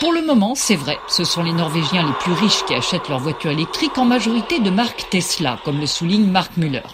Pour le moment, c'est vrai, ce sont les Norvégiens les plus riches qui achètent leur voiture électrique en majorité de marque Tesla, comme le souligne Mark Müller.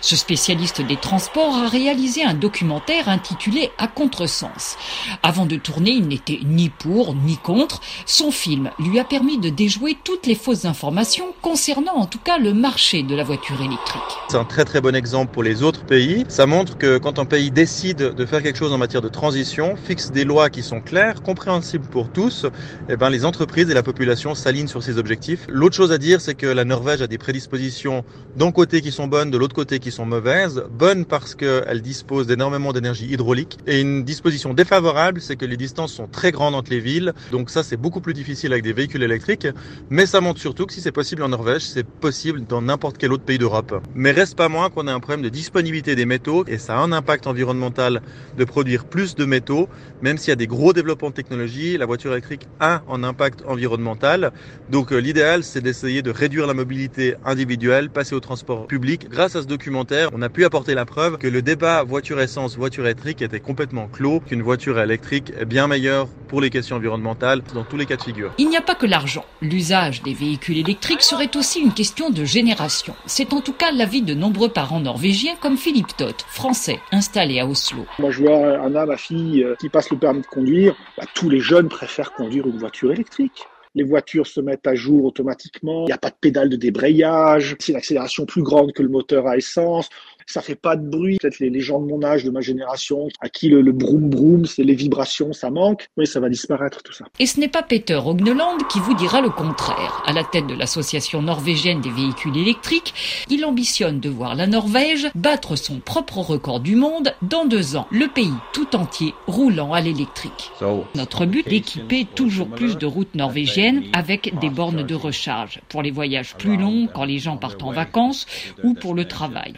Ce spécialiste des transports a réalisé un documentaire intitulé À contresens. Avant de tourner, il n'était ni pour ni contre. Son film lui a permis de déjouer toutes les fausses informations concernant en tout cas le marché de la voiture électrique. C'est un très très bon exemple pour les autres pays. Ça montre que quand un pays décide de faire quelque chose en matière de transition, fixe des lois qui sont claires, compréhensibles pour tous, eh ben, les entreprises et la population s'alignent sur ces objectifs. L'autre chose à dire, c'est que la Norvège a des prédispositions d'un côté qui sont bonnes, de l'autre côté qui sont mauvaises. Bonnes parce qu'elle dispose d'énormément d'énergie hydraulique. Et une disposition défavorable, c'est que les distances sont très grandes entre les villes. Donc ça, c'est beaucoup plus difficile avec des véhicules électriques. Mais ça montre surtout que si c'est possible en Norvège, c'est possible dans n'importe quel autre pays d'Europe. Mais reste pas moins qu'on a un problème de disponibilité des métaux et ça a un impact environnemental de produire plus de métaux. Même s'il y a des gros développements de technologie, la voiture électrique a un impact environnemental. Donc euh, l'idéal, c'est d'essayer de réduire la mobilité individuelle, passer au transport public. Grâce à ce documentaire, on a pu apporter la preuve que le débat voiture essence, voiture électrique était complètement clos, qu'une voiture électrique est bien meilleure pour les questions environnementales dans tous les cas de figure. Il n'y a pas que l'argent. L'usage des véhicules électriques serait aussi une question de génération. C'est en tout cas l'avis de nombreux parents norvégiens comme Philippe Toth, français, installé à Oslo. Moi je vois Anna, ma fille, euh, qui passe le permis de conduire. Bah, tous les jeunes préfèrent conduire une voiture électrique. Les voitures se mettent à jour automatiquement, il n'y a pas de pédale de débrayage, c'est une accélération plus grande que le moteur à essence, ça fait pas de bruit. Peut-être les, gens de mon âge, de ma génération, à qui le, le broum broum, c'est les vibrations, ça manque. Oui, ça va disparaître tout ça. Et ce n'est pas Peter Ogneland qui vous dira le contraire. À la tête de l'association norvégienne des véhicules électriques, il ambitionne de voir la Norvège battre son propre record du monde dans deux ans. Le pays tout entier roulant à l'électrique. Notre but, d'équiper toujours plus de routes norvégiennes avec des bornes de recharge pour les voyages plus longs quand les gens partent en vacances ou pour le travail.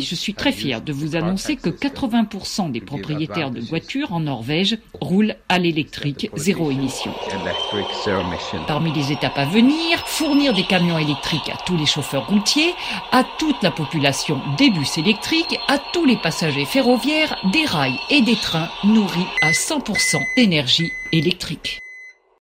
Je suis très fier de vous annoncer que 80% des propriétaires de voitures en Norvège roulent à l'électrique zéro émission. Parmi les étapes à venir, fournir des camions électriques à tous les chauffeurs routiers, à toute la population des bus électriques, à tous les passagers ferroviaires, des rails et des trains nourris à 100% d'énergie électrique.